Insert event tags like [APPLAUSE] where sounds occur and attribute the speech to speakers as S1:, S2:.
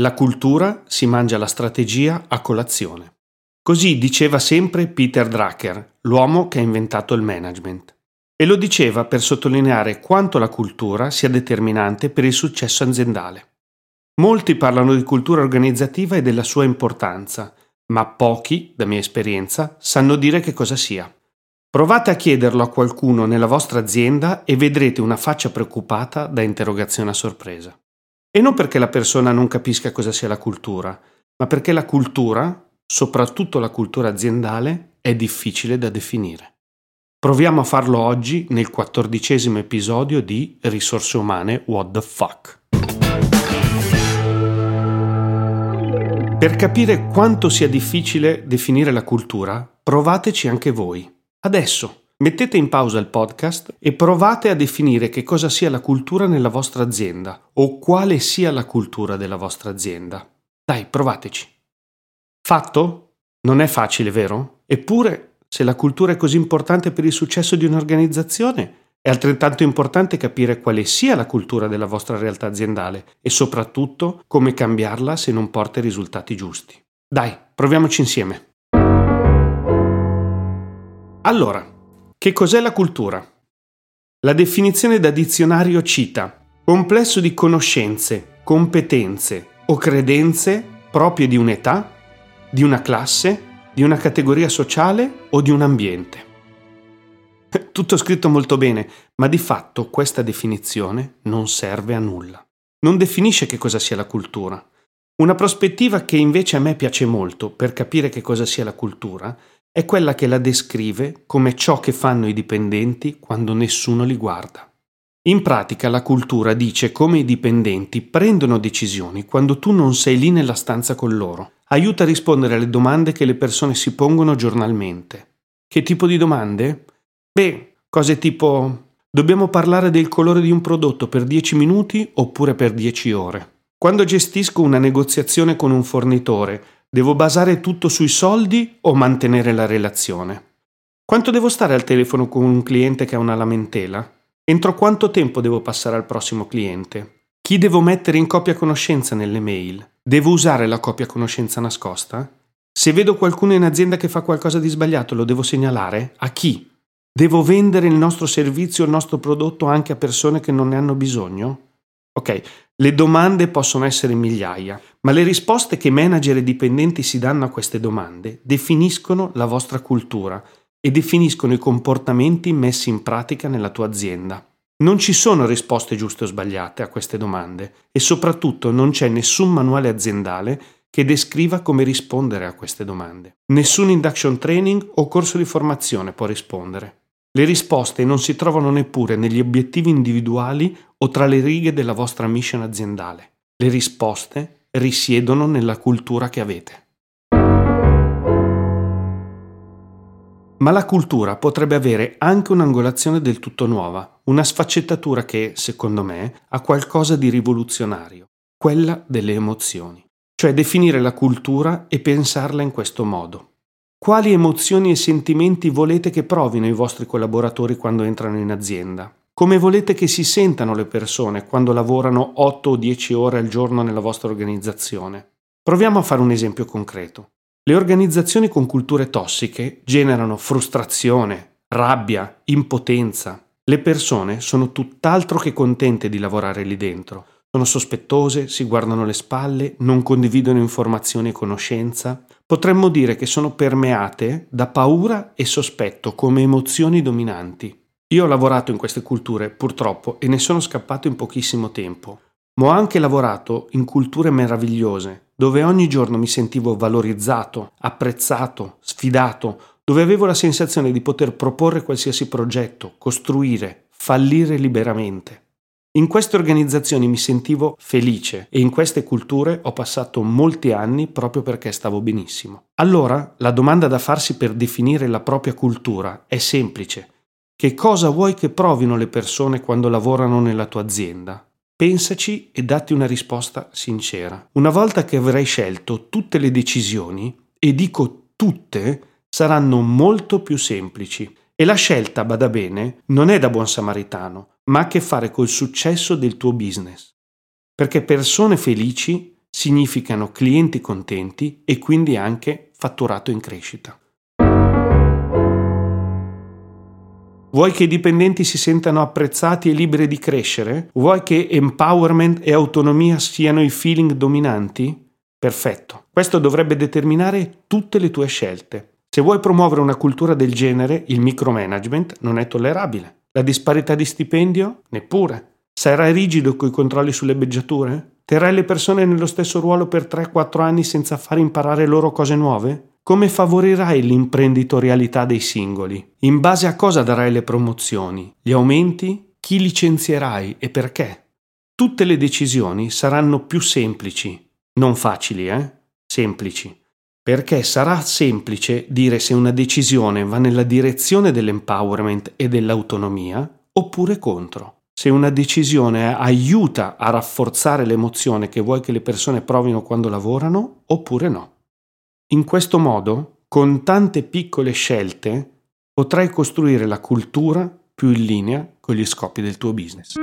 S1: La cultura si mangia la strategia a colazione. Così diceva sempre Peter Drucker, l'uomo che ha inventato il management. E lo diceva per sottolineare quanto la cultura sia determinante per il successo aziendale. Molti parlano di cultura organizzativa e della sua importanza, ma pochi, da mia esperienza, sanno dire che cosa sia. Provate a chiederlo a qualcuno nella vostra azienda e vedrete una faccia preoccupata da interrogazione a sorpresa. E non perché la persona non capisca cosa sia la cultura, ma perché la cultura, soprattutto la cultura aziendale, è difficile da definire. Proviamo a farlo oggi nel quattordicesimo episodio di Risorse umane What the Fuck. Per capire quanto sia difficile definire la cultura, provateci anche voi. Adesso mettete in pausa il podcast e provate a definire che cosa sia la cultura nella vostra azienda o quale sia la cultura della vostra azienda. Dai, provateci. Fatto? Non è facile, vero? Eppure, se la cultura è così importante per il successo di un'organizzazione, è altrettanto importante capire quale sia la cultura della vostra realtà aziendale e soprattutto come cambiarla se non porta i risultati giusti. Dai, proviamoci insieme. Allora, che cos'è la cultura? La definizione da dizionario cita complesso di conoscenze, competenze o credenze proprie di un'età, di una classe, di una categoria sociale o di un ambiente. [LAUGHS] Tutto scritto molto bene, ma di fatto questa definizione non serve a nulla. Non definisce che cosa sia la cultura. Una prospettiva che invece a me piace molto per capire che cosa sia la cultura è quella che la descrive come ciò che fanno i dipendenti quando nessuno li guarda. In pratica la cultura dice come i dipendenti prendono decisioni quando tu non sei lì nella stanza con loro. Aiuta a rispondere alle domande che le persone si pongono giornalmente. Che tipo di domande? Beh, cose tipo dobbiamo parlare del colore di un prodotto per 10 minuti oppure per 10 ore. Quando gestisco una negoziazione con un fornitore, Devo basare tutto sui soldi o mantenere la relazione? Quanto devo stare al telefono con un cliente che ha una lamentela? Entro quanto tempo devo passare al prossimo cliente? Chi devo mettere in copia conoscenza nelle mail? Devo usare la copia conoscenza nascosta? Se vedo qualcuno in azienda che fa qualcosa di sbagliato, lo devo segnalare? A chi? Devo vendere il nostro servizio, il nostro prodotto anche a persone che non ne hanno bisogno? Ok, le domande possono essere migliaia, ma le risposte che manager e dipendenti si danno a queste domande definiscono la vostra cultura e definiscono i comportamenti messi in pratica nella tua azienda. Non ci sono risposte giuste o sbagliate a queste domande e soprattutto non c'è nessun manuale aziendale che descriva come rispondere a queste domande. Nessun induction training o corso di formazione può rispondere. Le risposte non si trovano neppure negli obiettivi individuali o tra le righe della vostra mission aziendale. Le risposte risiedono nella cultura che avete. Ma la cultura potrebbe avere anche un'angolazione del tutto nuova, una sfaccettatura che, secondo me, ha qualcosa di rivoluzionario, quella delle emozioni, cioè definire la cultura e pensarla in questo modo. Quali emozioni e sentimenti volete che provino i vostri collaboratori quando entrano in azienda? Come volete che si sentano le persone quando lavorano 8 o 10 ore al giorno nella vostra organizzazione? Proviamo a fare un esempio concreto. Le organizzazioni con culture tossiche generano frustrazione, rabbia, impotenza. Le persone sono tutt'altro che contente di lavorare lì dentro. Sono sospettose, si guardano le spalle, non condividono informazioni e conoscenza, potremmo dire che sono permeate da paura e sospetto come emozioni dominanti. Io ho lavorato in queste culture, purtroppo, e ne sono scappato in pochissimo tempo, ma ho anche lavorato in culture meravigliose, dove ogni giorno mi sentivo valorizzato, apprezzato, sfidato, dove avevo la sensazione di poter proporre qualsiasi progetto, costruire, fallire liberamente. In queste organizzazioni mi sentivo felice e in queste culture ho passato molti anni proprio perché stavo benissimo. Allora la domanda da farsi per definire la propria cultura è semplice. Che cosa vuoi che provino le persone quando lavorano nella tua azienda? Pensaci e datti una risposta sincera. Una volta che avrai scelto tutte le decisioni, e dico tutte, saranno molto più semplici. E la scelta, bada bene, non è da buon samaritano, ma ha a che fare col successo del tuo business. Perché persone felici significano clienti contenti e quindi anche fatturato in crescita. Vuoi che i dipendenti si sentano apprezzati e liberi di crescere? Vuoi che empowerment e autonomia siano i feeling dominanti? Perfetto. Questo dovrebbe determinare tutte le tue scelte. Se vuoi promuovere una cultura del genere, il micromanagement non è tollerabile. La disparità di stipendio? Neppure. Sarai rigido coi controlli sulle beggiature? Terrai le persone nello stesso ruolo per 3-4 anni senza far imparare loro cose nuove? Come favorirai l'imprenditorialità dei singoli? In base a cosa darai le promozioni? Gli aumenti? Chi licenzierai e perché? Tutte le decisioni saranno più semplici, non facili, eh? Semplici. Perché sarà semplice dire se una decisione va nella direzione dell'empowerment e dell'autonomia oppure contro. Se una decisione aiuta a rafforzare l'emozione che vuoi che le persone provino quando lavorano oppure no. In questo modo, con tante piccole scelte, potrai costruire la cultura più in linea con gli scopi del tuo business.